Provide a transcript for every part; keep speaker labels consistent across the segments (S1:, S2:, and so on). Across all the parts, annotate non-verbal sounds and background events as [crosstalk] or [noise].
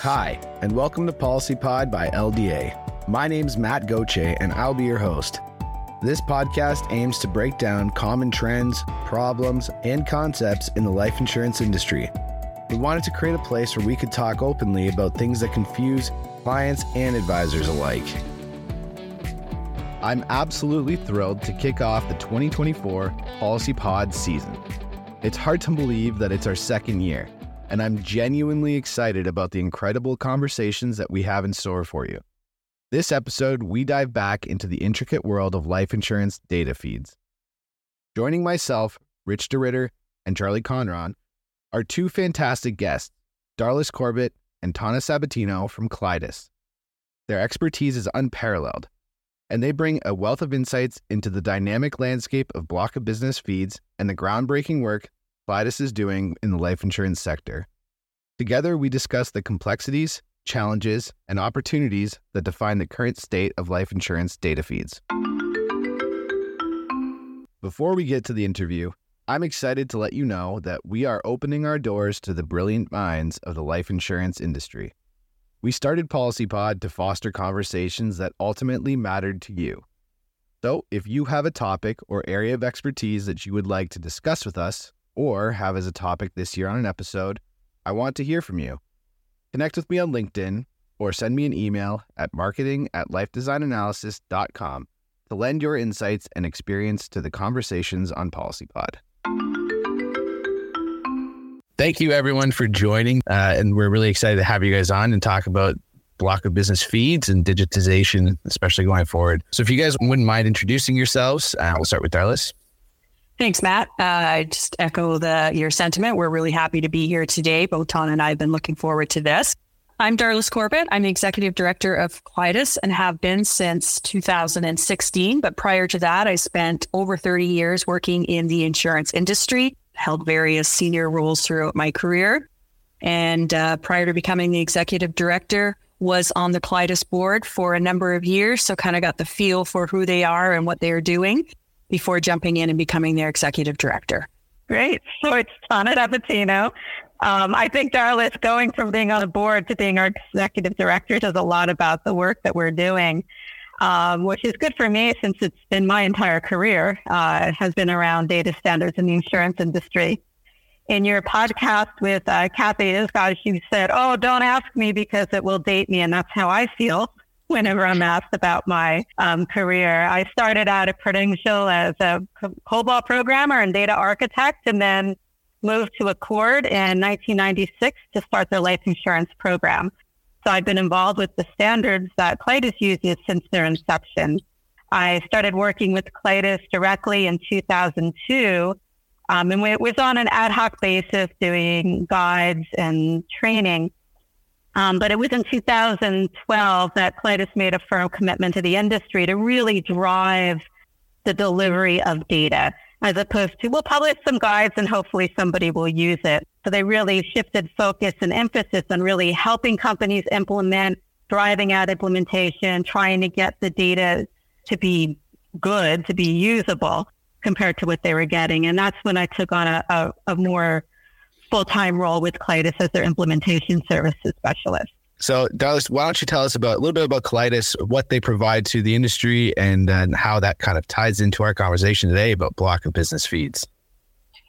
S1: Hi, and welcome to PolicyPod by LDA. My name's Matt Goche, and I'll be your host. This podcast aims to break down common trends, problems, and concepts in the life insurance industry. We wanted to create a place where we could talk openly about things that confuse clients and advisors alike. I'm absolutely thrilled to kick off the 2024 PolicyPod season. It's hard to believe that it's our second year and I'm genuinely excited about the incredible conversations that we have in store for you. This episode, we dive back into the intricate world of life insurance data feeds. Joining myself, Rich DeRitter, and Charlie Conron are two fantastic guests, Darlys Corbitt and Tana Sabatino from CLIEDIS. Their expertise is unparalleled, and they bring a wealth of insights into the dynamic landscape of block of business feeds and the groundbreaking work CLIEDIS is doing in the life insurance sector. Together, we discuss the complexities, challenges, and opportunities that define the current state of life insurance data feeds. Before we get to the interview, I'm excited to let you know that we are opening our doors to the brilliant minds of the life insurance industry. We started PolicyPod to foster conversations that ultimately mattered to you. So, if you have a topic or area of expertise that you would like to discuss with us, or have as a topic this year on an episode, I want to hear from you. Connect with me on LinkedIn or send me an email at marketing at lifedesignanalysis.com to lend your insights and experience to the conversations on PolicyPod. Thank you, everyone, for joining. Uh, and we're really excited to have you guys on and talk about block of business feeds and digitization, especially going forward. So, if you guys wouldn't mind introducing yourselves, uh, we'll start with Darlys.
S2: Thanks, Matt. Uh, I just echo the your sentiment. We're really happy to be here today. Both Ton and I have been looking forward to this. I'm Darlys Corbitt. I'm the executive director of CLIEDIS and have been since 2016. But prior to that, I spent over 30 years working in the insurance industry, held various senior roles throughout my career. And uh, prior to becoming the executive director, was on the CLIEDIS board for a number of years. So kind of got the feel for who they are and what they're doing before jumping in and becoming their executive director.
S3: Great. So it's Tana Sabatino. Um, I think Darlys going from being on the board to being our executive director does a lot about the work that we're doing, um, which is good for me since it's been my entire career uh, has been around data standards in the insurance industry. In your podcast with uh, Kathy Isgod, she said, "Oh, don't ask me because it will date me, and that's how I feel." Whenever I'm asked about my um, career. I started out at Prudential as a COBOL programmer and data architect, and then moved to ACORD in 1996 to start their life insurance program. So I've been involved with the standards that CLIEDIS uses since their inception. I started working with CLIEDIS directly in 2002. Um, and it was on an ad hoc basis doing guides and training. Um, but it was in 2012 that CLIEDIS made a firm commitment to the industry to really drive the delivery of data as opposed to we'll publish some guides and hopefully somebody will use it. So they really shifted focus and emphasis on really helping companies implement, driving out implementation, trying to get the data to be good, to be usable compared to what they were getting. And that's when I took on a, a, a more full time role with CLIEDIS as their implementation services specialist.
S1: So, Darlys, why don't you tell us about a little bit about CLIEDIS, what they provide to the industry, and then how that kind of ties into our conversation today about block and business feeds?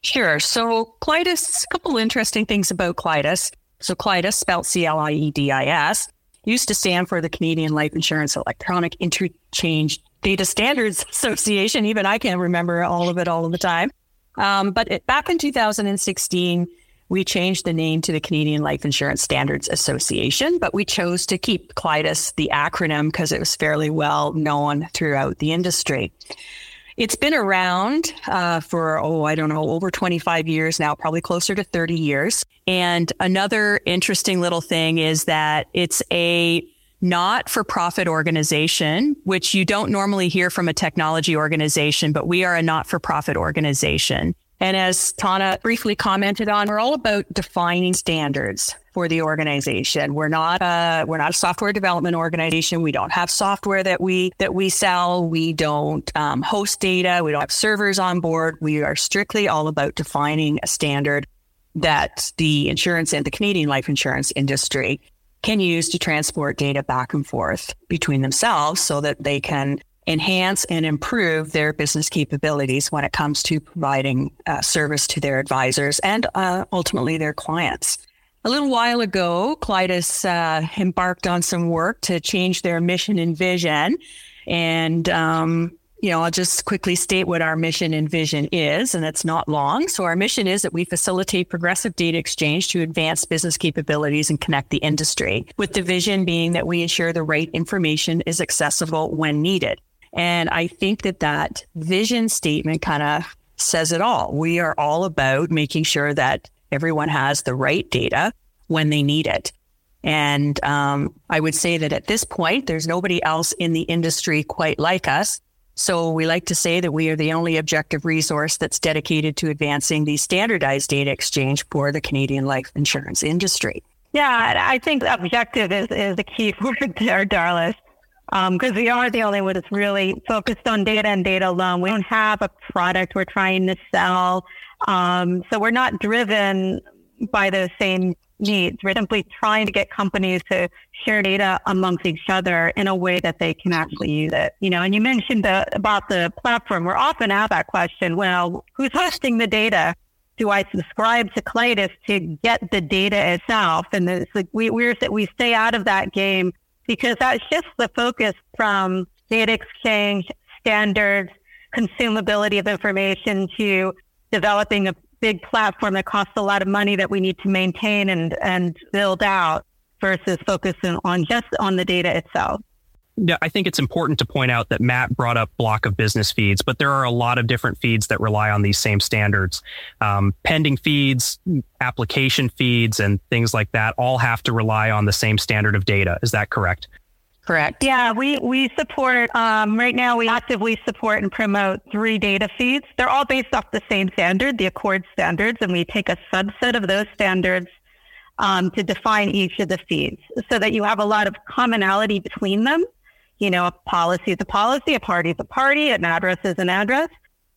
S2: Sure. So, CLIEDIS, a couple interesting things about CLIEDIS. So, CLIEDIS, spelled C L I E D I S, used to stand for the Canadian Life Insurance Electronic Interchange Data Standards [laughs] Association. Even I can't remember all of it all of the time. Um, but it, back in 2016, we changed the name to the Canadian Life Insurance Standards Association, but we chose to keep CLIEDIS, the acronym, because it was fairly well known throughout the industry. It's been around uh, for, oh, I don't know, over 25 years now, probably closer to 30 years. And another interesting little thing is that it's a not for profit organization, which you don't normally hear from a technology organization, but we are a not for profit organization. And as Tana briefly commented on, we're all about defining standards for the organization. We're not a we're not a software development organization. We don't have software that we that we sell. We don't um, host data. We don't have servers on board. We are strictly all about defining a standard that the insurance and the Canadian life insurance industry can use to transport data back and forth between themselves so that they can enhance and improve their business capabilities when it comes to providing uh, service to their advisors and uh, ultimately their clients. A little while ago, CLIEDIS uh, embarked on some work to change their mission and vision. And um, you know, I'll just quickly state what our mission and vision is, and it's not long. So, our mission is that we facilitate progressive data exchange to advance business capabilities and connect the industry, with the vision being that we ensure the right information is accessible when needed. And I think that that vision statement kind of says it all. We are all about making sure that everyone has the right data when they need it. And um, I would say that at this point, there's nobody else in the industry quite like us. So we like to say that we are the only objective resource that's dedicated to advancing the standardized data exchange for the Canadian life insurance industry.
S3: Yeah, I think objective is, is a key [laughs] word there, Darlys, because um, we are the only one that's really focused on data and data alone. We don't have a product we're trying to sell. Um, so we're not driven by the same needs. We're simply trying to get companies to share data amongst each other in a way that they can actually use it. You know, and you mentioned the, about the platform. We're often asked that question. Well, who's hosting the data? Do I subscribe to CLIEDIS to get the data itself? And it's like we we're, we stay out of that game because that shifts the focus from data exchange standards, consumability of information to developing a big platform that costs a lot of money that we need to maintain and, and build out versus focusing on just on the data itself.
S4: Yeah, I think it's important to point out that Matt brought up block of business feeds, but there are a lot of different feeds that rely on these same standards. Um, pending feeds, application feeds, and things like that all have to rely on the same standard of data. Is that correct?
S2: Correct.
S3: Yeah, we, we support, um, right now, we actively support and promote three data feeds. They're all based off the same standard, the ACORD standards, and we take a subset of those standards um, to define each of the feeds so that you have a lot of commonality between them. You know, a policy is a policy, a party is a party, an address is an address.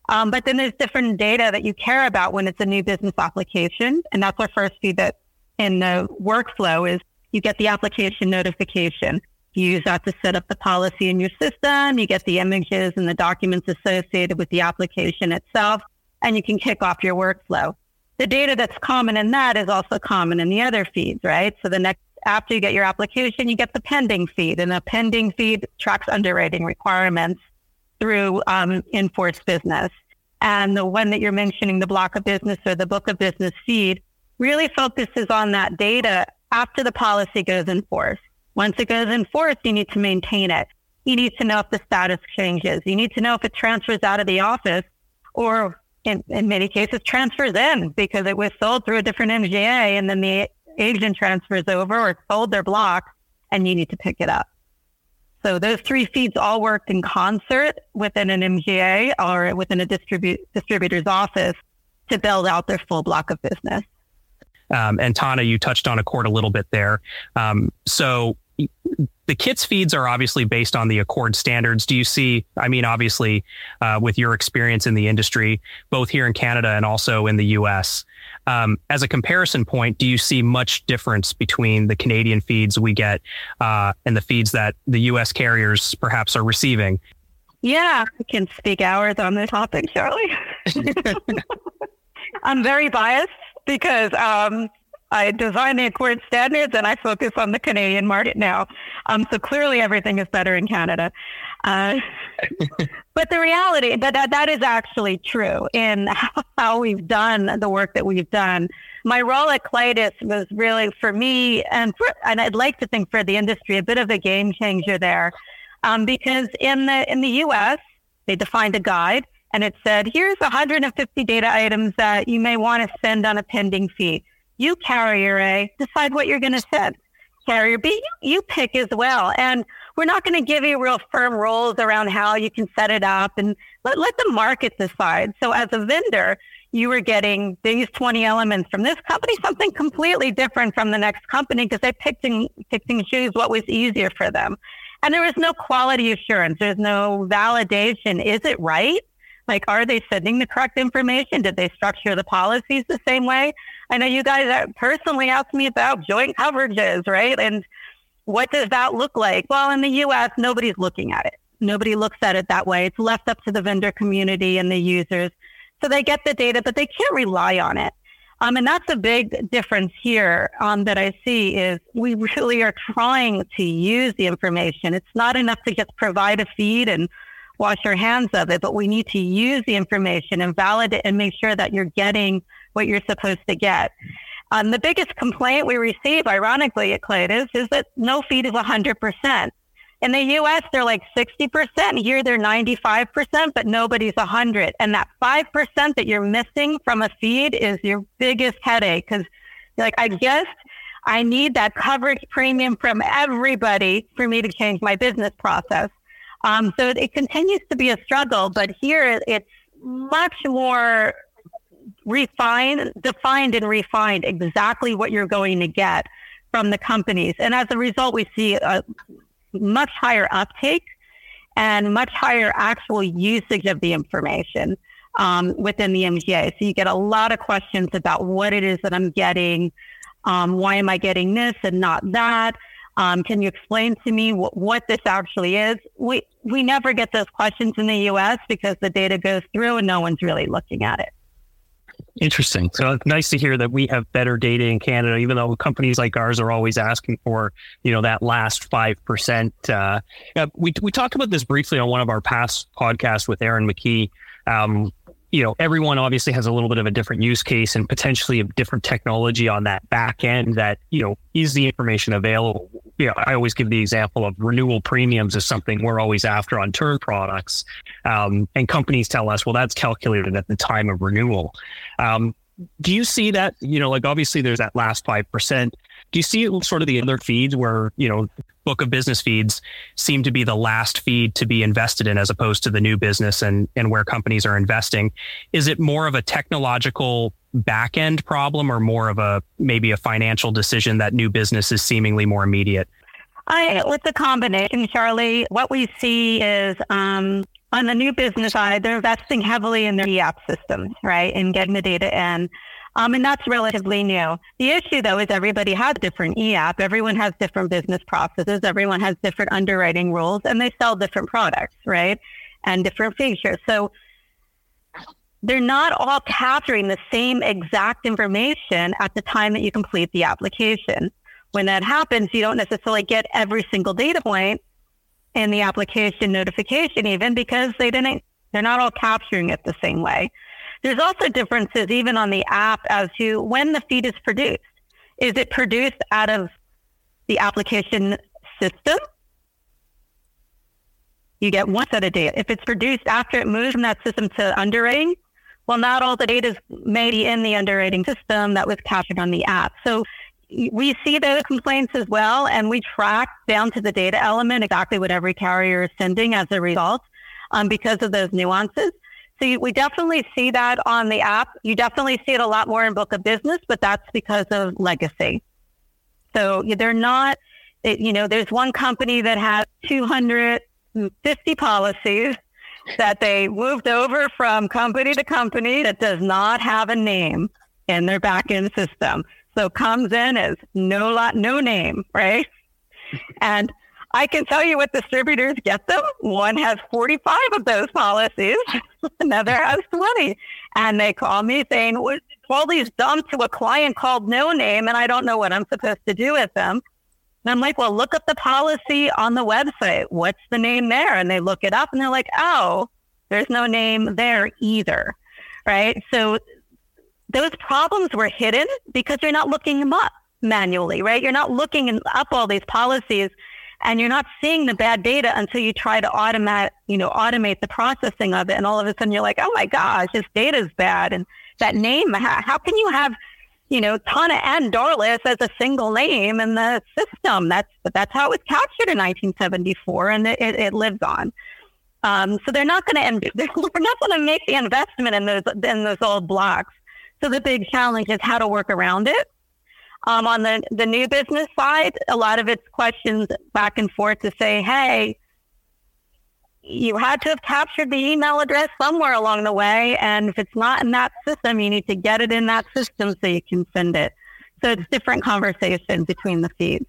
S3: Um, but then there's different data that you care about when it's a new business application. And that's our first feed that in the workflow is you get the application notification. You use that to set up the policy in your system. You get the images and the documents associated with the application itself, and you can kick off your workflow. The data that's common in that is also common in the other feeds, right? So the next, after you get your application, you get the pending feed, and the pending feed tracks underwriting requirements through um, business. And the one that you're mentioning, the block of business or the book of business feed, really focuses on that data after the policy goes in force. Once it goes in force, you need to maintain it. You need to know if the status changes. You need to know if it transfers out of the office or in, in many cases transfers in because it was sold through a different MGA and then the agent transfers over or sold their block and you need to pick it up. So those three feeds all worked in concert within an MGA or within a distribu- distributor's office to build out their full block of business.
S4: Um, and Tana, you touched on ACORD a little bit there. Um, so the kits feeds are obviously based on the ACORD standards. Do you see i mean obviously uh, with your experience in the industry both here in canada and also in the us um, as a comparison point do you see much difference between the canadian feeds we get uh, and the feeds that the us carriers perhaps are receiving?
S3: Yeah i can speak hours on the topic charlie. [laughs] [laughs] I'm very biased because um, I design the ACORD standards and I focus on the Canadian market now. Um, so clearly everything is better in Canada. Uh, [laughs] but the reality that, that that is actually true in [laughs] how we've done the work that we've done. My role at CLIEDIS was really for me and for, and I'd like to think for the industry a bit of a game changer there, um, because in the in the U.S. they defined a guide and it said here's 150 data items that you may want to send on a pending fee. You carrier A, decide what you're going to send. Carrier B, you, you pick as well. And we're not going to give you real firm rules around how you can set it up and let, let the market decide. So as a vendor, you were getting these 20 elements from this company, something completely different from the next company because they picked and, picked and choose what was easier for them. And there was no quality assurance. There's no validation. Is it right? Like, are they sending the correct information? Did they structure the policies the same way? I know you guys personally asked me about joint coverages, right? And what does that look like? Well, in the U.S., nobody's looking at it. Nobody looks at it that way. It's left up to the vendor community and the users. So they get the data, but they can't rely on it. Um, and that's a big difference here um, that I see is we really are trying to use the information. It's not enough to just provide a feed and wash your hands of it, but we need to use the information and validate and make sure that you're getting what you're supposed to get. Um, the biggest complaint we receive, ironically, at CLIEDIS is that no feed is 100%. In the US, they're like 60%. Here, they're 95%, but nobody's 100. And that 5% that you're missing from a feed is your biggest headache because like, I guess I need that coverage premium from everybody for me to change my business process. Um, so it continues to be a struggle, but here it's much more refined, defined and refined exactly what you're going to get from the companies. And as a result, we see a much higher uptake and much higher actual usage of the information um, within the MGA. So you get a lot of questions about what it is that I'm getting. Um, why am I getting this and not that? Um, can you explain to me what, what this actually is? We we never get those questions in the U.S. because the data goes through and no one's really looking at it.
S4: Interesting. So it's nice to hear that we have better data in Canada, even though companies like ours are always asking for, you know, that last five percent. Uh, we we talked about this briefly on one of our past podcasts with Aaron McKee. Um, you know, everyone obviously has a little bit of a different use case and potentially a different technology on that back end that, you know, is the information available. You know, I always give the example of renewal premiums is something we're always after on term products. Um, and companies tell us, well, that's calculated at the time of renewal. Um, do you see that, you know, like obviously there's that last 5%. Do you see sort of the other feeds where, you know, book of business feeds seem to be the last feed to be invested in as opposed to the new business and, and where companies are investing. Is it more of a technological back end problem or more of a maybe a financial decision that new business is seemingly more immediate?
S3: I, with the combination, Charlie, what we see is um, on the new business side, they're investing heavily in their e-app systems, right, and getting the data in. Um, and that's relatively new. The issue, though, is everybody has different e-app. Everyone has different business processes. Everyone has different underwriting rules, and they sell different products, right? And different features. So they're not all capturing the same exact information at the time that you complete the application. When that happens, you don't necessarily get every single data point in the application notification, even because they didn't, they're not all capturing it the same way. There's also differences even on the app as to when the feed is produced. Is it produced out of the application system? You get one set of data. If it's produced after it moves from that system to underwriting, well, not all the data is made in the underwriting system that was captured on the app. So we see those complaints as well, and we track down to the data element exactly what every carrier is sending as a result um, because of those nuances. So you, we definitely see that on the app. You definitely see it a lot more in book of business, but that's because of legacy. So they're not, you know, there's one company that has 250 policies that they moved over from company to company that does not have a name in their backend system. So comes in as no lot, no name, right? And I can tell you what distributors get them. One has 45 of those policies, [laughs] another has 20. And they call me saying, all these dumped to a client called No Name, and I don't know what I'm supposed to do with them. And I'm like, well, look up the policy on the website. What's the name there? And they look it up and they're like, oh, there's no name there either. Right. So those problems were hidden because you're not looking them up manually, right? You're not looking up all these policies and you're not seeing the bad data until you try to automate, you know, automate the processing of it. And all of a sudden you're like, oh my gosh, this data is bad. And that name, how, how can you have, you know, Tana and Darlys as a single name in the system? That's, that's how it was captured in 1974 and it, it, it lives on. Um, so they're not going [laughs] to, they're not going to make the investment in those, in those old blocks. So the big challenge is how to work around it. Um, on the, the new business side, a lot of it's questions back and forth to say, hey, you had to have captured the email address somewhere along the way. And if it's not in that system, you need to get it in that system so you can send it. So it's different conversations between the feeds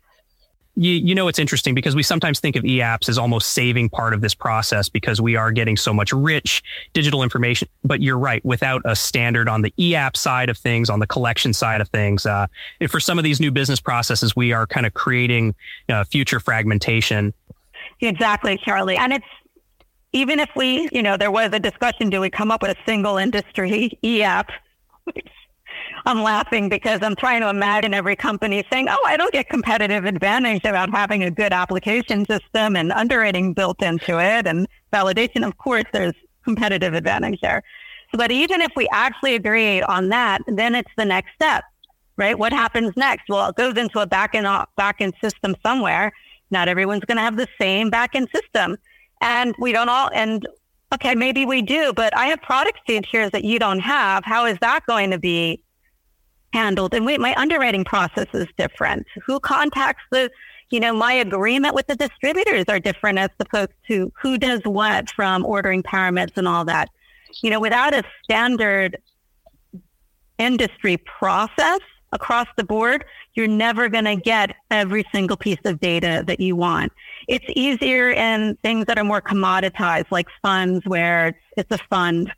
S4: you, you know it's interesting because we sometimes think of e-apps as almost saving part of this process because we are getting so much rich digital information. But you're right without a standard on the e-app side of things on the collection side of things uh, for some of these new business processes we are kind of creating uh, future fragmentation.
S3: Exactly charlie. And it's even if we you know there was a discussion do we come up with a single industry [laughs] e-app I'm laughing because I'm trying to imagine every company saying, "Oh, I don't get competitive advantage about having a good application system and underwriting built into it and validation." Of course, there's competitive advantage there. But even if we actually agree on that, then it's the next step, right? What happens next? Well, it goes into a backend backend system somewhere. Not everyone's going to have the same backend system, and we don't all. And okay, maybe we do, but I have product features that you don't have. How is that going to be handled. And we, my underwriting process is different. Who contacts the, you know, my agreement with the distributors are different as opposed to who does what from ordering paramits and all that. You know, without a standard industry process across the board, you're never going to get every single piece of data that you want. It's easier in things that are more commoditized, like funds, where it's, it's a fund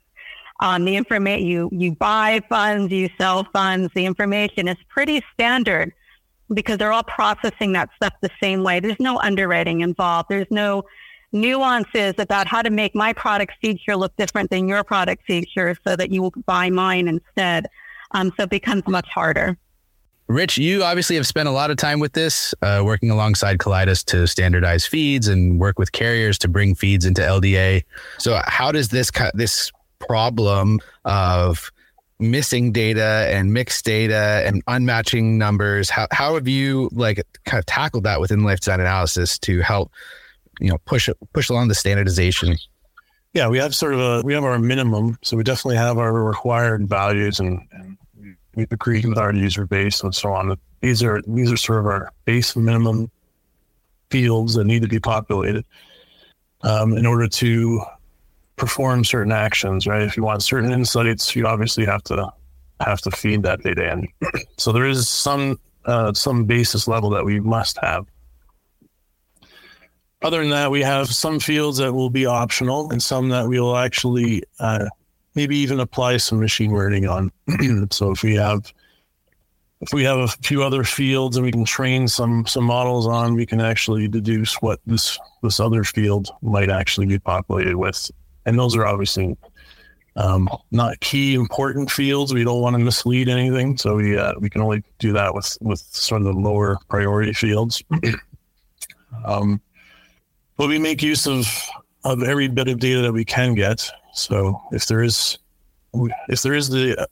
S3: um, the information you you buy funds, you sell funds. The information is pretty standard because they're all processing that stuff the same way. There's no underwriting involved. There's no nuances about how to make my product feature look different than your product feature so that you will buy mine instead. Um, so it becomes much harder.
S1: Rich, you obviously have spent a lot of time with this, uh, working alongside CLIEDIS to standardize feeds and work with carriers to bring feeds into LDA. So, how does this this problem of missing data and mixed data and unmatching numbers. How, how have you like kind of tackled that within life design analysis to help you know push push along the standardization?
S5: Yeah we have sort of a we have our minimum so we definitely have our required values and, and we've agreed with our user base and so on. These are these are sort of our base minimum fields that need to be populated um, in order to perform certain actions, right? If you want certain insights, you obviously have to have to feed that data in. [clears throat] so there is some uh, some basis level that we must have. Other than that, we have some fields that will be optional and some that we will actually uh, maybe even apply some machine learning on. [clears throat] so if we have if we have a few other fields and we can train some some models on, we can actually deduce what this this other field might actually be populated with and those are obviously um, not key important fields. We don't want to mislead anything, so we uh, we can only do that with with sort of the lower priority fields. [clears throat] um, but we make use of of every bit of data that we can get. So if there is if there is the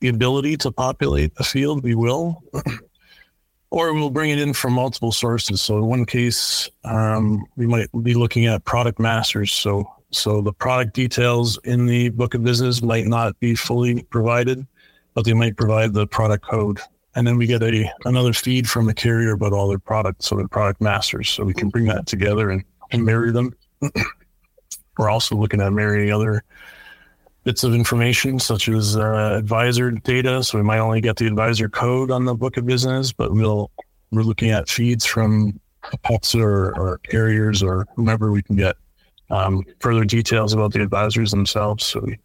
S5: the ability to populate a field, we will. [clears throat] or we'll bring it in from multiple sources. So in one case, um, we might be looking at product masters. So so the product details in the book of business might not be fully provided, but they might provide the product code. And then we get a another feed from a carrier about all their products, so the product masters. So we can bring that together and, and marry them. [clears throat] We're also looking at marrying other bits of information, such as uh, advisor data. So we might only get the advisor code on the book of business, but we'll we're looking at feeds from PEPs or, or carriers or whomever we can get um, further details about the advisors themselves. So we,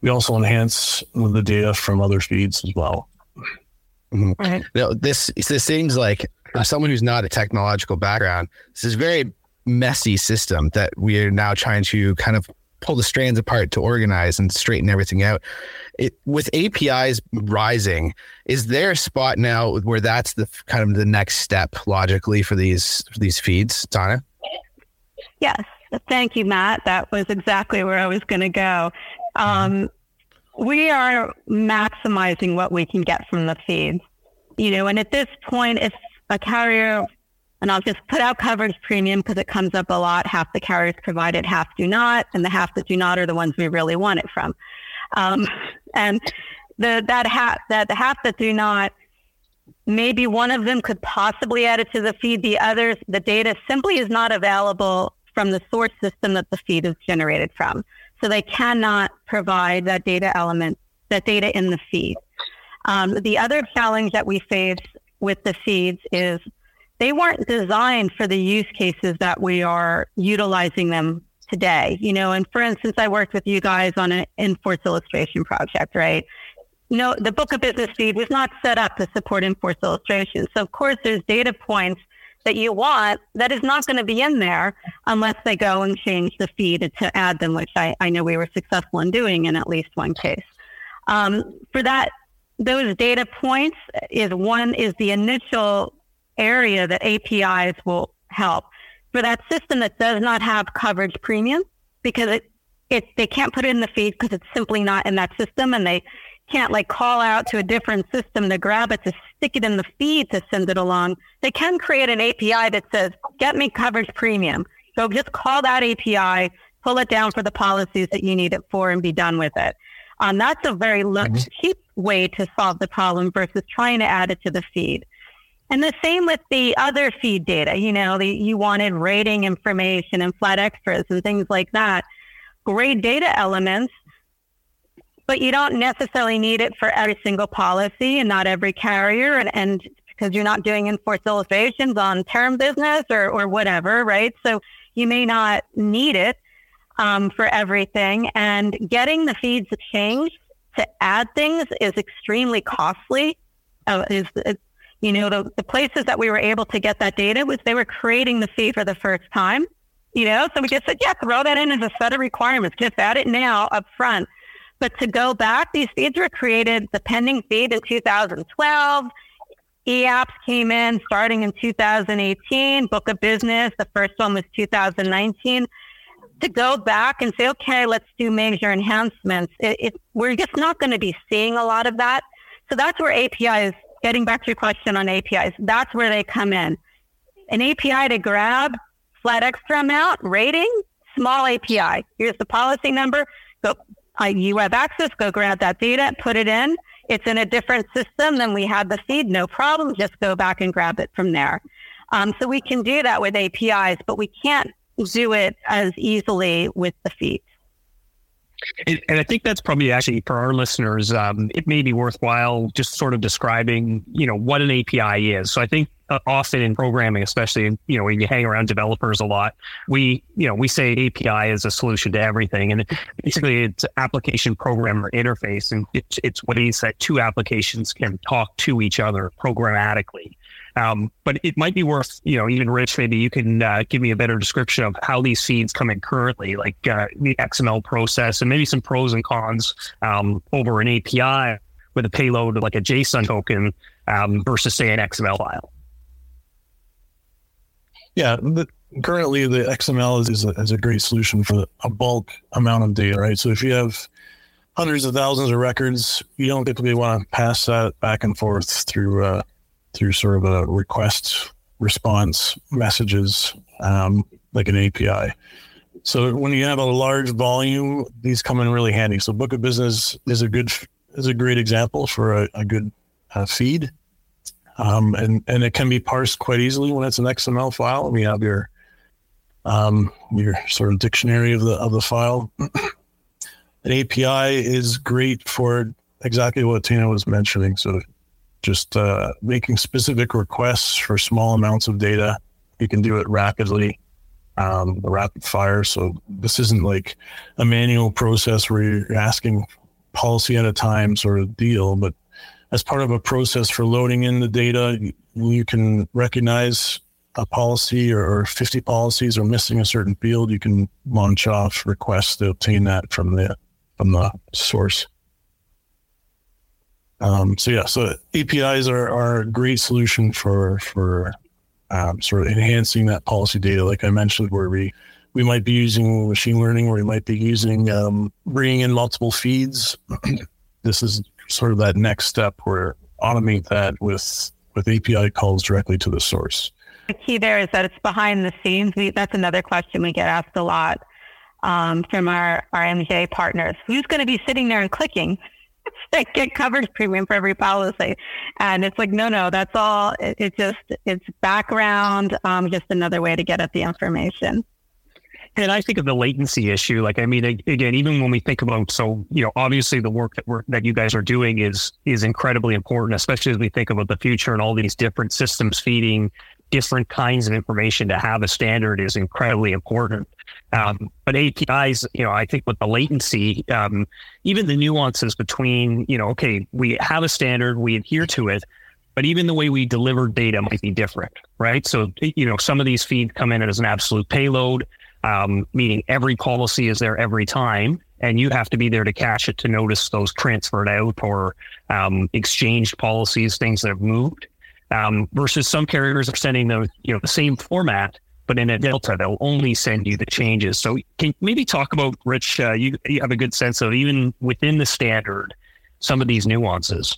S5: we also enhance the data from other feeds as well.
S1: Mm-hmm. Right. You know, this this seems like for someone who's not a technological background, this is a very messy system that we are now trying to kind of pull the strands apart to organize and straighten everything out. It, with APIs rising, is there a spot now where that's the kind of the next step logically for these for these feeds, Tana?
S3: Yes. Thank you, Matt. That was exactly where I was going to go. Um, we are maximizing what we can get from the feeds, you know, and at this point, if a carrier, and I'll just put out coverage premium because it comes up a lot, half the carriers provide it, half do not, and the half that do not are the ones we really want it from. Um, and the, that half, that the half that do not, maybe one of them could possibly add it to the feed. The others, the data simply is not available from the source system that the feed is generated from. So they cannot provide that data element, that data in the feed. Um, the other challenge that we face with the feeds is they weren't designed for the use cases that we are utilizing them today. You know, and for instance, I worked with you guys on an Inforce illustration project, right? No, the book of business feed was not set up to support Inforce illustration. So of course there's data points that you want that is not going to be in there unless they go and change the feed to add them, which I, I know we were successful in doing in at least one case. Um, for that, those data points is one is the initial area that APIs will help. For that system that does not have coverage premium, because it, it they can't put it in the feed because it's simply not in that system and they can't like call out to a different system to grab it to stick it in the feed to send it along. They can create an API that says, get me coverage premium. So just call that API, pull it down for the policies that you need it for and be done with it. Um, that's a very low, mm-hmm. cheap way to solve the problem versus trying to add it to the feed. And the same with the other feed data. You know, the, you wanted rating information and flat extras and things like that. Great data elements but you don't necessarily need it for every single policy and not every carrier and, and because you're not doing Inforce illustrations on term business or, or whatever, right? So you may not need it um, for everything. And getting the feeds changed to add things is extremely costly. Uh, is, is you know the, the places that we were able to get that data was they were creating the feed for the first time. You know, so we just said, yeah, throw that in as a set of requirements. Just add it now up front but to go back, these feeds were created, the pending feed in 2012. E-apps came in starting in 2018, book of business. The first one was 2019. To go back and say, okay, let's do major enhancements. It, it, we're just not going to be seeing a lot of that. So that's where APIs, getting back to your question on APIs, that's where they come in. An API to grab flat extra amount rating, small API. Here's the policy number. Go you have access, go grab that data, put it in. It's in a different system than we had the feed, no problem. Just go back and grab it from there. Um, so we can do that with APIs, but we can't do it as easily with the feed.
S4: And, I think that's probably actually for our listeners, um, it may be worthwhile just sort of describing, you know, what an API is. So I think uh, often in programming, especially, you know, when you hang around developers a lot, we, you know, we say API is a solution to everything. And basically it's application programmer interface. And it's, it's ways that two applications can talk to each other programmatically. Um, but it might be worth, you know, even Rich, maybe you can uh, give me a better description of how these feeds come in currently, like uh, the XML process and maybe some pros and cons um, over an API with a payload like a JSON token um, versus, say, an XML file.
S5: Yeah, the, currently the XML is, is a, is, a, great solution for a bulk amount of data, right? So if you have hundreds of thousands of records, you don't typically want to pass that back and forth through uh, through sort of a request response messages um, like an API. So when you have a large volume, these come in really handy. So Book of Business is a good is a great example for a, a good uh, feed, um, and and it can be parsed quite easily when it's an XML file. We have your um, your sort of dictionary of the of the file. [clears throat] an API is great for exactly what Tana was mentioning. So just uh, making specific requests for small amounts of data. You can do it rapidly, um, rapid fire. So this isn't like a manual process where you're asking policy at a time sort of deal, but as part of a process for loading in the data, you can recognize a policy or, or 50 policies are missing a certain field. You can launch off requests to obtain that from the from the source. Um, so yeah, so APIs are, are a great solution for for um, sort of enhancing that policy data, like I mentioned, where we we might be using machine learning, where we might be using um, bringing in multiple feeds. [clears throat] this is sort of that next step where automate that with with API calls directly to the source.
S3: The key there is that it's behind the scenes. We, that's another question we get asked a lot um, from our our MGA partners. Who's going to be sitting there and clicking? [laughs] get coverage premium for every policy. And it's like, no, no, that's all. It, it just, it's background, um, just another way to get at the information.
S4: And I think of the latency issue. Like, I mean, again, even when we think about, so you know, obviously the work that we're that you guys are doing is is incredibly important, especially as we think about the future and all these different systems feeding different kinds of information. To have a standard is incredibly important. Um, but APIs, you know, I think with the latency, um, even the nuances between, you know, okay, we have a standard, we adhere to it, but even the way we deliver data might be different, right? So, you know, some of these feeds come in as an absolute payload, um, meaning every policy is there every time, and you have to be there to catch it to notice those transferred out or um, exchanged policies, things that have moved. Um, versus some carriers are sending the you know the same format, but in a Delta, they'll only send you the changes. So can maybe talk about, Rich, uh, you, you have a good sense of even within the standard, some of these nuances.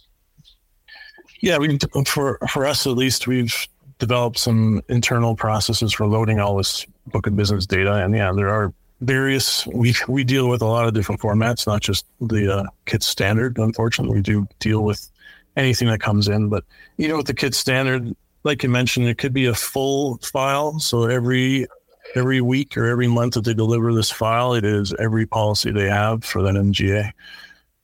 S5: Yeah, we for for us at least, we've developed some internal processes for loading all this book of business data, and yeah, there are various. We we deal with a lot of different formats, not just the uh, KITS standard. Unfortunately, we do deal with anything that comes in, but you know, with the KITS standard, like you mentioned, it could be a full file. So every every week or every month that they deliver this file, it is every policy they have for that MGA.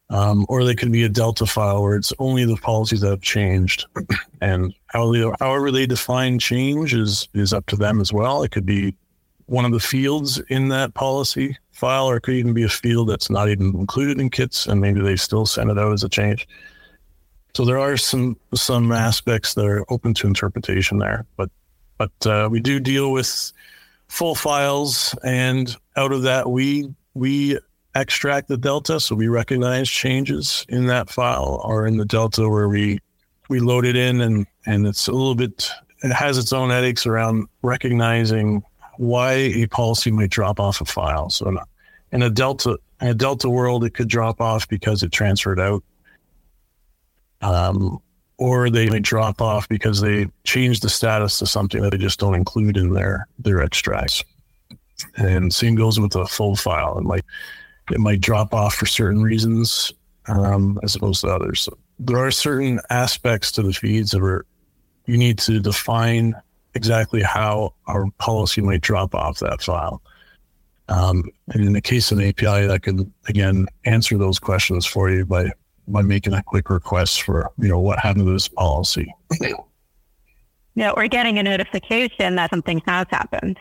S5: Um, or they could be a Delta file where it's only the policies that have changed, [clears throat] and how they, however they define change is is up to them as well. It could be one of the fields in that policy file, or it could even be a field that's not even included in kits, and maybe they still send it out as a change. So there are some some aspects that are open to interpretation there, but but uh, we do deal with full files, and out of that we we extract the delta, so we recognize changes in that file or in the delta where we we load it in, and and it's a little bit it has its own headaches around recognizing why a policy might drop off a file. So in a delta in a delta world, it could drop off because it transferred out um, or they may drop off because they change the status to something that they just don't include in their their extracts. And same goes with a full file. It might it might drop off for certain reasons um, as opposed to others. So there are certain aspects to the feeds that are you need to define exactly how our policy might drop off that file. Um, and in the case of an API, that can again answer those questions for you by by making a quick request for, you know, what happened to this policy.
S3: Yeah, or getting a notification that something has happened.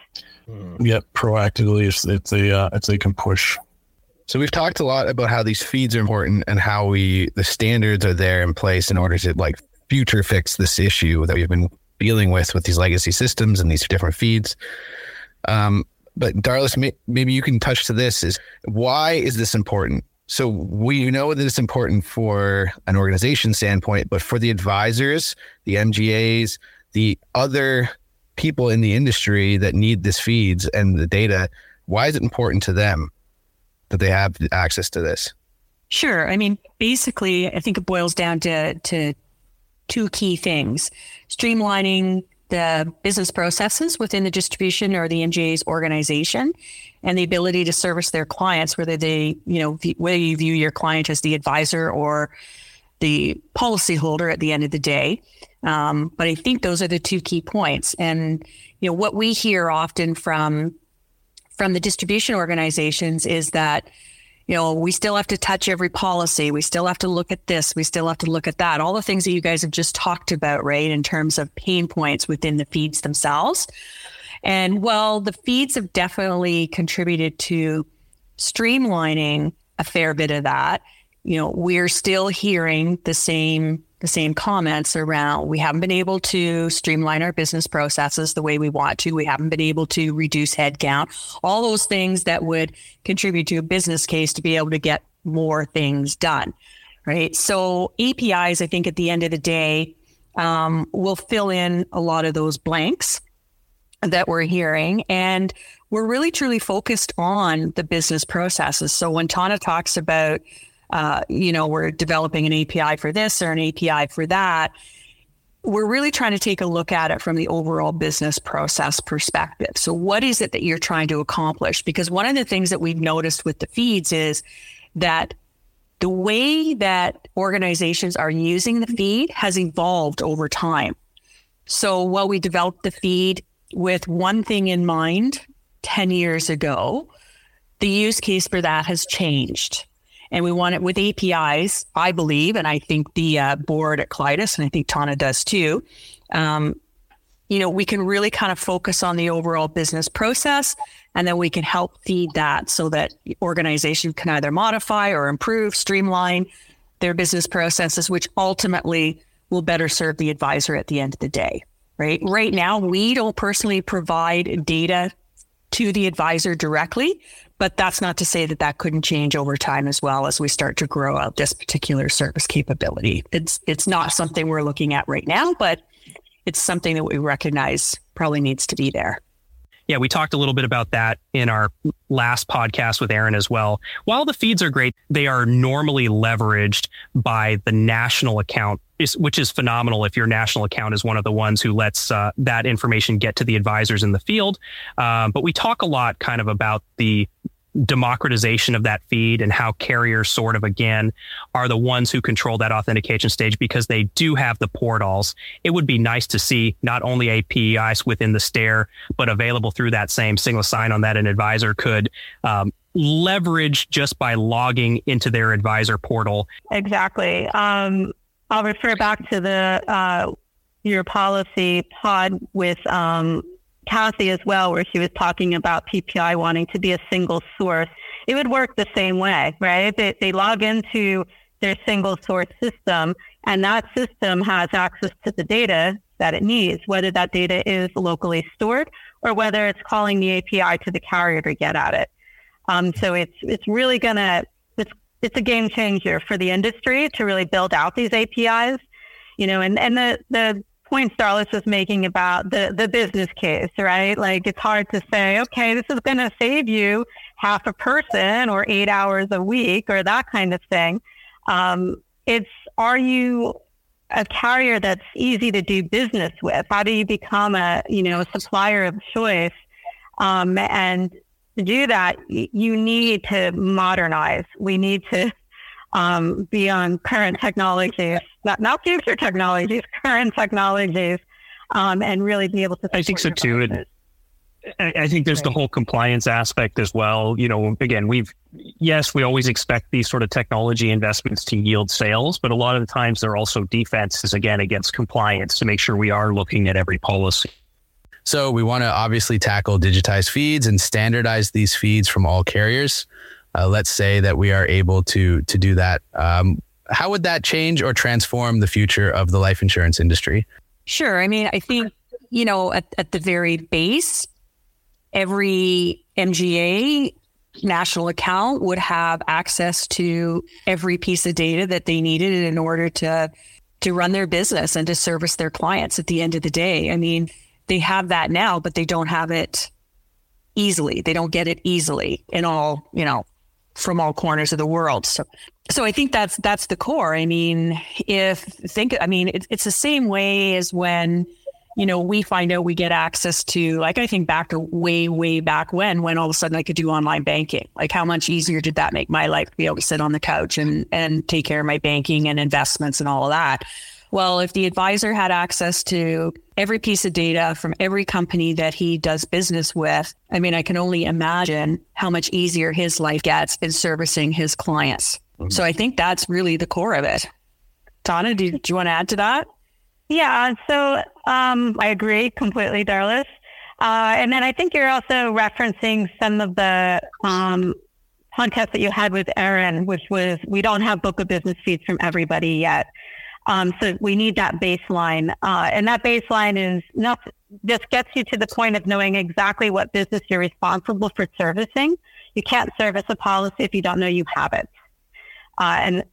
S5: Mm. Yep, proactively if, if they uh, if they can push.
S1: So we've talked a lot about how these feeds are important and how we the standards are there in place in order to like future fix this issue that we've been dealing with with these legacy systems and these different feeds. Um, but Darlys, may, maybe you can touch to this: is why is this important? So we know that it's important for an organization standpoint, but for the advisors, the MGAs, the other people in the industry that need this feeds and the data, why is it important to them that they have access to this?
S2: Sure. I mean, basically, I think it boils down to to two key things: streamlining the business processes within the distribution or the MGA's organization and the ability to service their clients, whether they, you know, whether you view your client as the advisor or the policyholder at the end of the day. Um, but I think those are the two key points. And, you know, what we hear often from from the distribution organizations is that you know, we still have to touch every policy. We still have to look at this. We still have to look at that. All the things that you guys have just talked about, right, in terms of pain points within the feeds themselves. And well, the feeds have definitely contributed to streamlining a fair bit of that. You know, we're still hearing the same the same comments around we haven't been able to streamline our business processes the way we want to. We haven't been able to reduce headcount, all those things that would contribute to a business case to be able to get more things done. Right. So APIs, I think at the end of the day, um, will fill in a lot of those blanks that we're hearing. And we're really truly focused on the business processes. So when Tana talks about uh, you know, we're developing an API for this or an API for that. We're really trying to take a look at it from the overall business process perspective. So, what is it that you're trying to accomplish? Because one of the things that we've noticed with the feeds is that the way that organizations are using the feed has evolved over time. So, while we developed the feed with one thing in mind 10 years ago, the use case for that has changed. And we want it with APIs, I believe, and I think the uh, board at CLIEDIS, and I think Tana does too. Um, you know, we can really kind of focus on the overall business process, and then we can help feed that so that organization can either modify or improve, streamline their business processes, which ultimately will better serve the advisor at the end of the day. Right. Right now, we don't personally provide data to the advisor directly, but that's not to say that that couldn't change over time as well as we start to grow out this particular service capability. It's it's not something we're looking at right now, but it's something that we recognize probably needs to be there.
S6: Yeah, we talked a little bit about that in our last podcast with Aaron as well. While the feeds are great, they are normally leveraged by the national account, which is phenomenal if your national account is one of the ones who lets uh, that information get to the advisors in the field. Uh, but we talk a lot kind of about the democratization of that feed and how carriers sort of again are the ones who control that authentication stage because they do have the portals. It would be nice to see not only APIs within the stare, but available through that same single sign on that an advisor could um, leverage just by logging into their advisor portal.
S3: Exactly. Um, I'll refer back to the uh, your policy pod with um, Kathy as well, where she was talking about PPI wanting to be a single source, it would work the same way, right? They, they log into their single source system, and that system has access to the data that it needs, whether that data is locally stored or whether it's calling the API to the carrier to get at it. Um, so it's it's really gonna it's it's a game changer for the industry to really build out these APIs, you know, and and the the points Darlys was making about the, the business case, right? Like it's hard to say, okay, this is going to save you half a person or eight hours a week or that kind of thing. Um, it's, are you a carrier that's easy to do business with? How do you become a, you know, a supplier of choice? Um, and to do that, you need to modernize. We need to um, be on current technologies, not, not future technologies, current technologies, um, and really be able to.
S4: I think so too. And I think there's right. the whole compliance aspect as well. You know, again, we've, yes, we always expect these sort of technology investments to yield sales, but a lot of the times they're also defenses, again, against compliance to make sure we are looking at every policy.
S1: So we want to obviously tackle digitized feeds and standardize these feeds from all carriers uh, let's say that we are able to to do that. Um, how would that change or transform the future of the life insurance industry?
S2: Sure. I mean, I think you know at, at the very base, every MGA national account would have access to every piece of data that they needed in order to to run their business and to service their clients at the end of the day. I mean, they have that now, but they don't have it easily. They don't get it easily in all, you know, from all corners of the world. So, so I think that's that's the core. I mean, if think, I mean, it's it's the same way as when you know we find out we get access to like I think back to way way back when when all of a sudden I could do online banking. Like how much easier did that make my life to be able to sit on the couch and and take care of my banking and investments and all of that. Well, if the advisor had access to every piece of data from every company that he does business with, I mean, I can only imagine how much easier his life gets in servicing his clients. Mm-hmm. So I think that's really the core of it. Tana, do, do you want to add to that?
S3: Yeah, so um, I agree completely, Darlys. Uh, and then I think you're also referencing some of the um, podcasts that you had with Aaron, which was we don't have book of business feeds from everybody yet. Um, so we need that baseline. Uh, and that baseline is not, just gets you to the point of knowing exactly what business you're responsible for servicing. You can't service a policy if you don't know you have it. Uh, and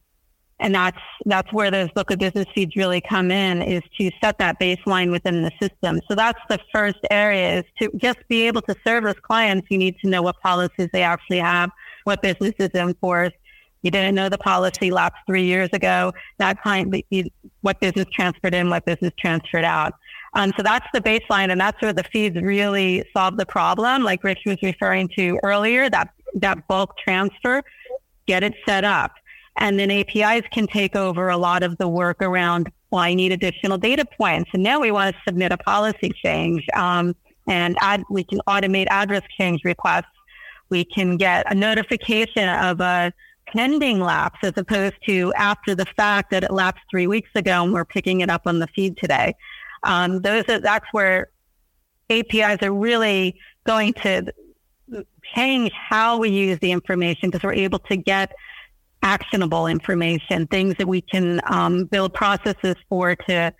S3: and that's that's where those book of business feeds really come in is to set that baseline within the system. So that's the first area is to just be able to service clients. You need to know what policies they actually have, what business is in force, you didn't know the policy lapsed three years ago. That client, what business transferred in, what business transferred out. Um, so that's the baseline, and that's where the feeds really solve the problem. Like Rich was referring to earlier, that that bulk transfer, get it set up, and then APIs can take over a lot of the work around. Well, I need additional data points, and now we want to submit a policy change. Um, and add, we can automate address change requests. We can get a notification of a pending lapse as opposed to after the fact that it lapsed three weeks ago and we're picking it up on the feed today. Um, those are, that's where APIs are really going to change how we use the information because we're able to get actionable information, things that we can um, build processes for to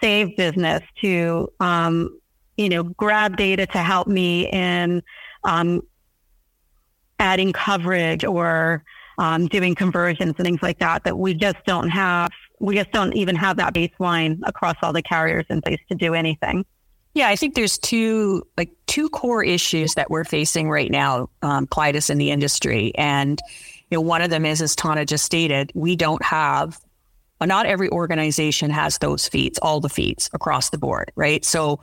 S3: save business, to um, you know grab data to help me in um, adding coverage or um, doing conversions and things like that. That we just don't have. We just don't even have that baseline across all the carriers in place to do anything.
S2: Yeah, I think there's two like two core issues that we're facing right now, um, in the industry, and you know one of them is, as Tana just stated, we don't have. Well, not every organization has those feeds, all the feeds across the board, right? So,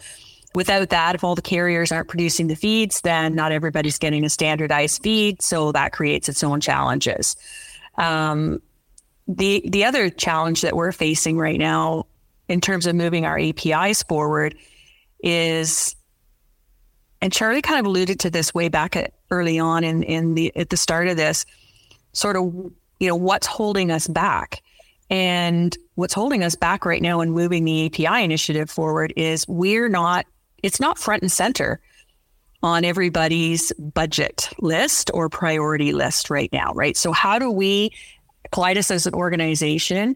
S2: without that, if all the carriers aren't producing the feeds, then not everybody's getting a standardized feed, so that creates its own challenges. Um, the the other challenge that we're facing right now, in terms of moving our APIs forward is, and Charlie kind of alluded to this way back at early on in, in the, at the start of this, sort of, you know, what's holding us back. And what's holding us back right now in moving the API initiative forward is we're not, it's not front and center on everybody's budget list or priority list right now, right? So how do we, CLIEDIS as an organization,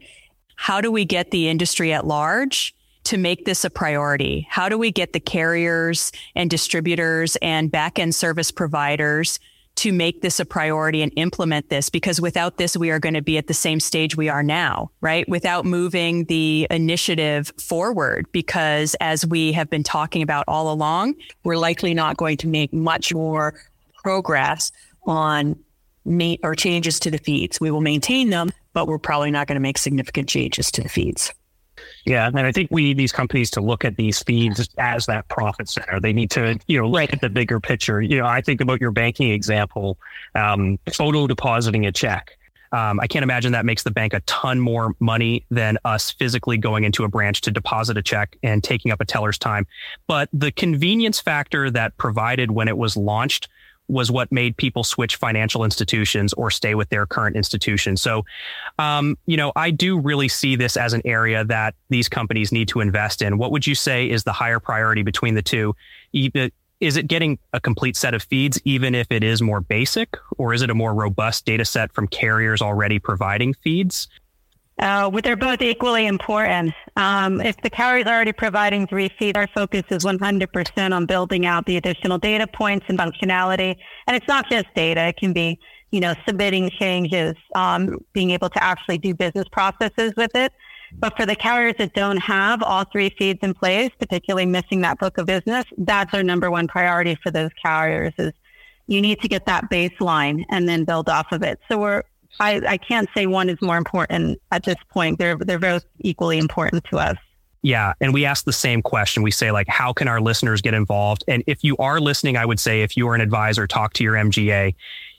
S2: how do we get the industry at large to make this a priority? How do we get the carriers and distributors and back-end service providers to make this a priority and implement this? Because without this, we are going to be at the same stage we are now, right? Without moving the initiative forward, because as we have been talking about all along, we're likely not going to make much more progress on ma- or changes to the feeds. We will maintain them, but we're probably not going to make significant changes to the feeds.
S6: Yeah, and I think we need these companies to look at these feeds as that profit center. They need to, you know, look at the bigger picture. You know, I think about your banking example, um, photo depositing a check. Um, I can't imagine that makes the bank a ton more money than us physically going into a branch to deposit a check and taking up a teller's time. But the convenience factor that provided when it was launched was what made people switch financial institutions or stay with their current institution. So, um, you know, I do really see this as an area that these companies need to invest in. What would you say is the higher priority between the two? Is it getting a complete set of feeds, even if it is more basic, or is it a more robust data set from carriers already providing feeds?
S3: Uh, they're both equally important. Um, if the carrier is already providing three feeds, our focus is 100% on building out the additional data points and functionality. And it's not just data; it can be, you know, submitting changes, um, being able to actually do business processes with it. But for the carriers that don't have all three feeds in place, particularly missing that book of business, that's our number one priority for those carriers. Is you need to get that baseline and then build off of it. So we're I, I can't say one is more important at this point. They're they're both equally important to us.
S6: Yeah. And we ask the same question. We say, like, how can our listeners get involved? And if you are listening, I would say if you are an advisor, talk to your MGA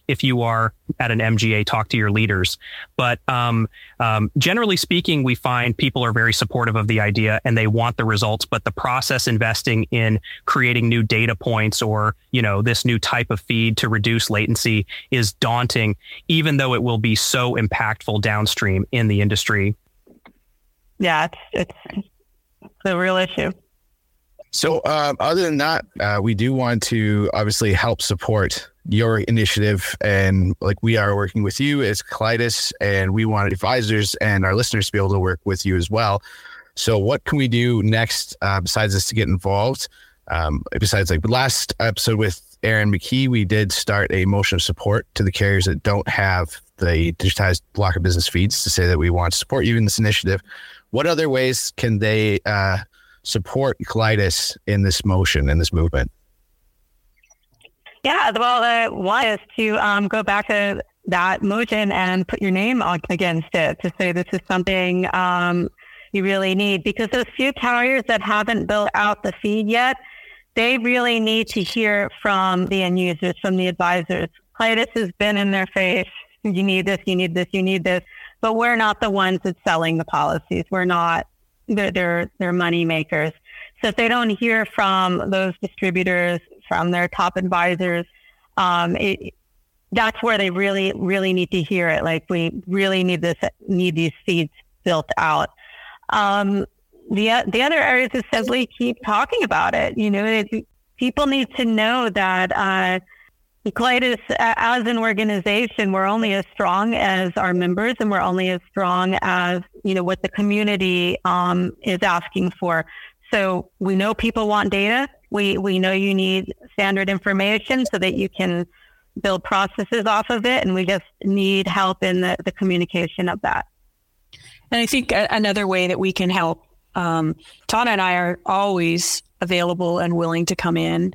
S6: if you are at an MGA, talk to your leaders. But um, um, generally speaking, we find people are very supportive of the idea and they want the results. But the process investing in creating new data points or you know this new type of feed to reduce latency is daunting, even though it will be so impactful downstream in the industry.
S3: Yeah, it's it's, a real issue.
S1: So, uh, other than that, uh, we do want to obviously help support your initiative. And like we are working with you as CLIEDIS, and we want advisors and our listeners to be able to work with you as well. So, what can we do next uh, besides this to get involved? Um, besides, like the last episode with Aaron McKee, we did start a motion of support to the carriers that don't have the digitized block of business feeds to say that we want to support you in this initiative. What other ways can they uh, support CLIEDIS in this motion in this movement?
S3: Yeah, well, uh, one is to um, go back to that motion and put your name against it to say this is something um, you really need because those few carriers that haven't built out the feed yet, they really need to hear from the end users, from the advisors. CLIEDIS has been in their face. You need this, you need this, you need this. But we're not the ones that's selling the policies. We're not, they're, they're, they're money makers. So if they don't hear from those distributors, from their top advisors, um, it, that's where they really, really need to hear it. Like we really need this, need these seeds built out. Um, the the other areas is simply keep talking about it. You know, it, people need to know that uh, CLIEDIS, as an organization, we're only as strong as our members, and we're only as strong as you know what the community um, is asking for. So we know people want data. We we know you need standard information so that you can build processes off of it, and we just need help in the, the communication of that.
S2: And I think another way that we can help, um, Tana and I are always available and willing to come in,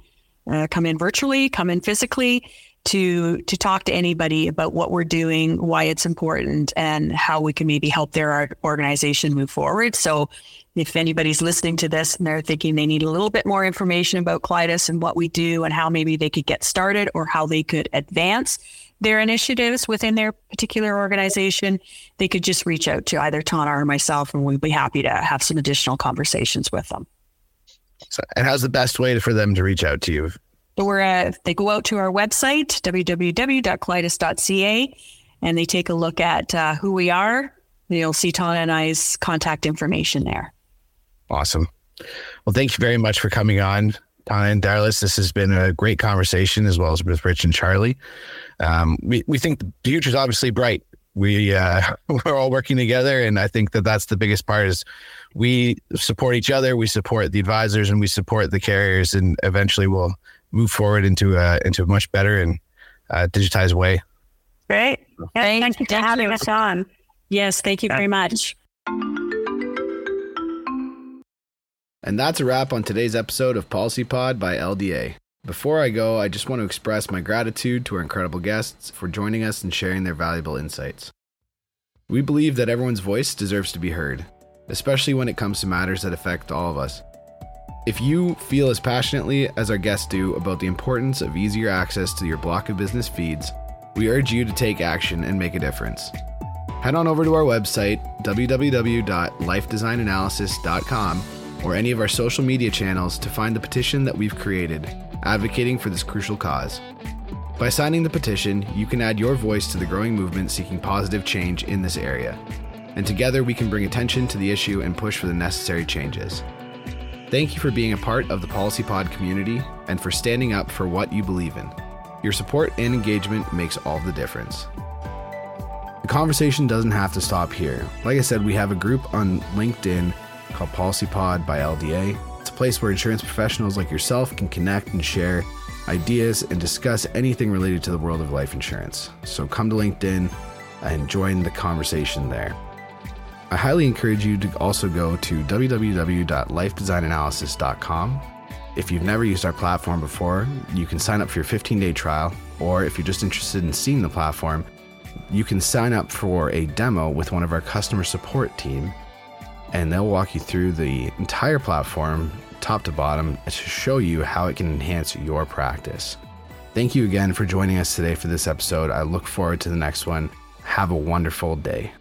S2: uh, come in virtually, come in physically to to talk to anybody about what we're doing, why it's important, and how we can maybe help their organization move forward. So, if anybody's listening to this and they're thinking they need a little bit more information about CLIEDIS and what we do and how maybe they could get started or how they could advance their initiatives within their particular organization, they could just reach out to either Tana or myself, and we'd be happy to have some additional conversations with them.
S1: So, and how's the best way for them to reach out to you?
S2: So we're uh, they go out to our website www.cliedis.ca and they take a look at uh, who we are. You'll see Tana and I's contact information there.
S1: Awesome. Well, thank you very much for coming on, Tana and Darlys. This has been a great conversation as well as with Rich and Charlie. Um, we we think the future is obviously bright. We uh, [laughs] we're all working together, and I think that that's the biggest part is we support each other, we support the advisors, and we support the carriers, and eventually we'll move forward into a into a much better and uh, digitized way.
S3: Great. Yeah, thank you for having us on.
S2: Yes, thank you very much.
S1: And that's a wrap on today's episode of PolicyPod by LDA. Before I go, I just want to express my gratitude to our incredible guests for joining us and sharing their valuable insights. We believe that everyone's voice deserves to be heard, especially when it comes to matters that affect all of us. If you feel as passionately as our guests do about the importance of easier access to your block of business feeds, we urge you to take action and make a difference. Head on over to our website, www.lifedesignanalysis.com, or any of our social media channels to find the petition that we've created, advocating for this crucial cause. By signing the petition, you can add your voice to the growing movement seeking positive change in this area. And together we can bring attention to the issue and push for the necessary changes. Thank you for being a part of the PolicyPod community and for standing up for what you believe in. Your support and engagement makes all the difference. The conversation doesn't have to stop here. Like I said, we have a group on LinkedIn called PolicyPod by LDA. It's a place where insurance professionals like yourself can connect and share ideas and discuss anything related to the world of life insurance. So come to LinkedIn and join the conversation there. I highly encourage you to also go to www.lifedesignanalysis.com. If you've never used our platform before, you can sign up for your 15 day trial, or if you're just interested in seeing the platform, you can sign up for a demo with one of our customer support team, and they'll walk you through the entire platform, top to bottom, to show you how it can enhance your practice. Thank you again for joining us today for this episode. I look forward to the next one. Have a wonderful day.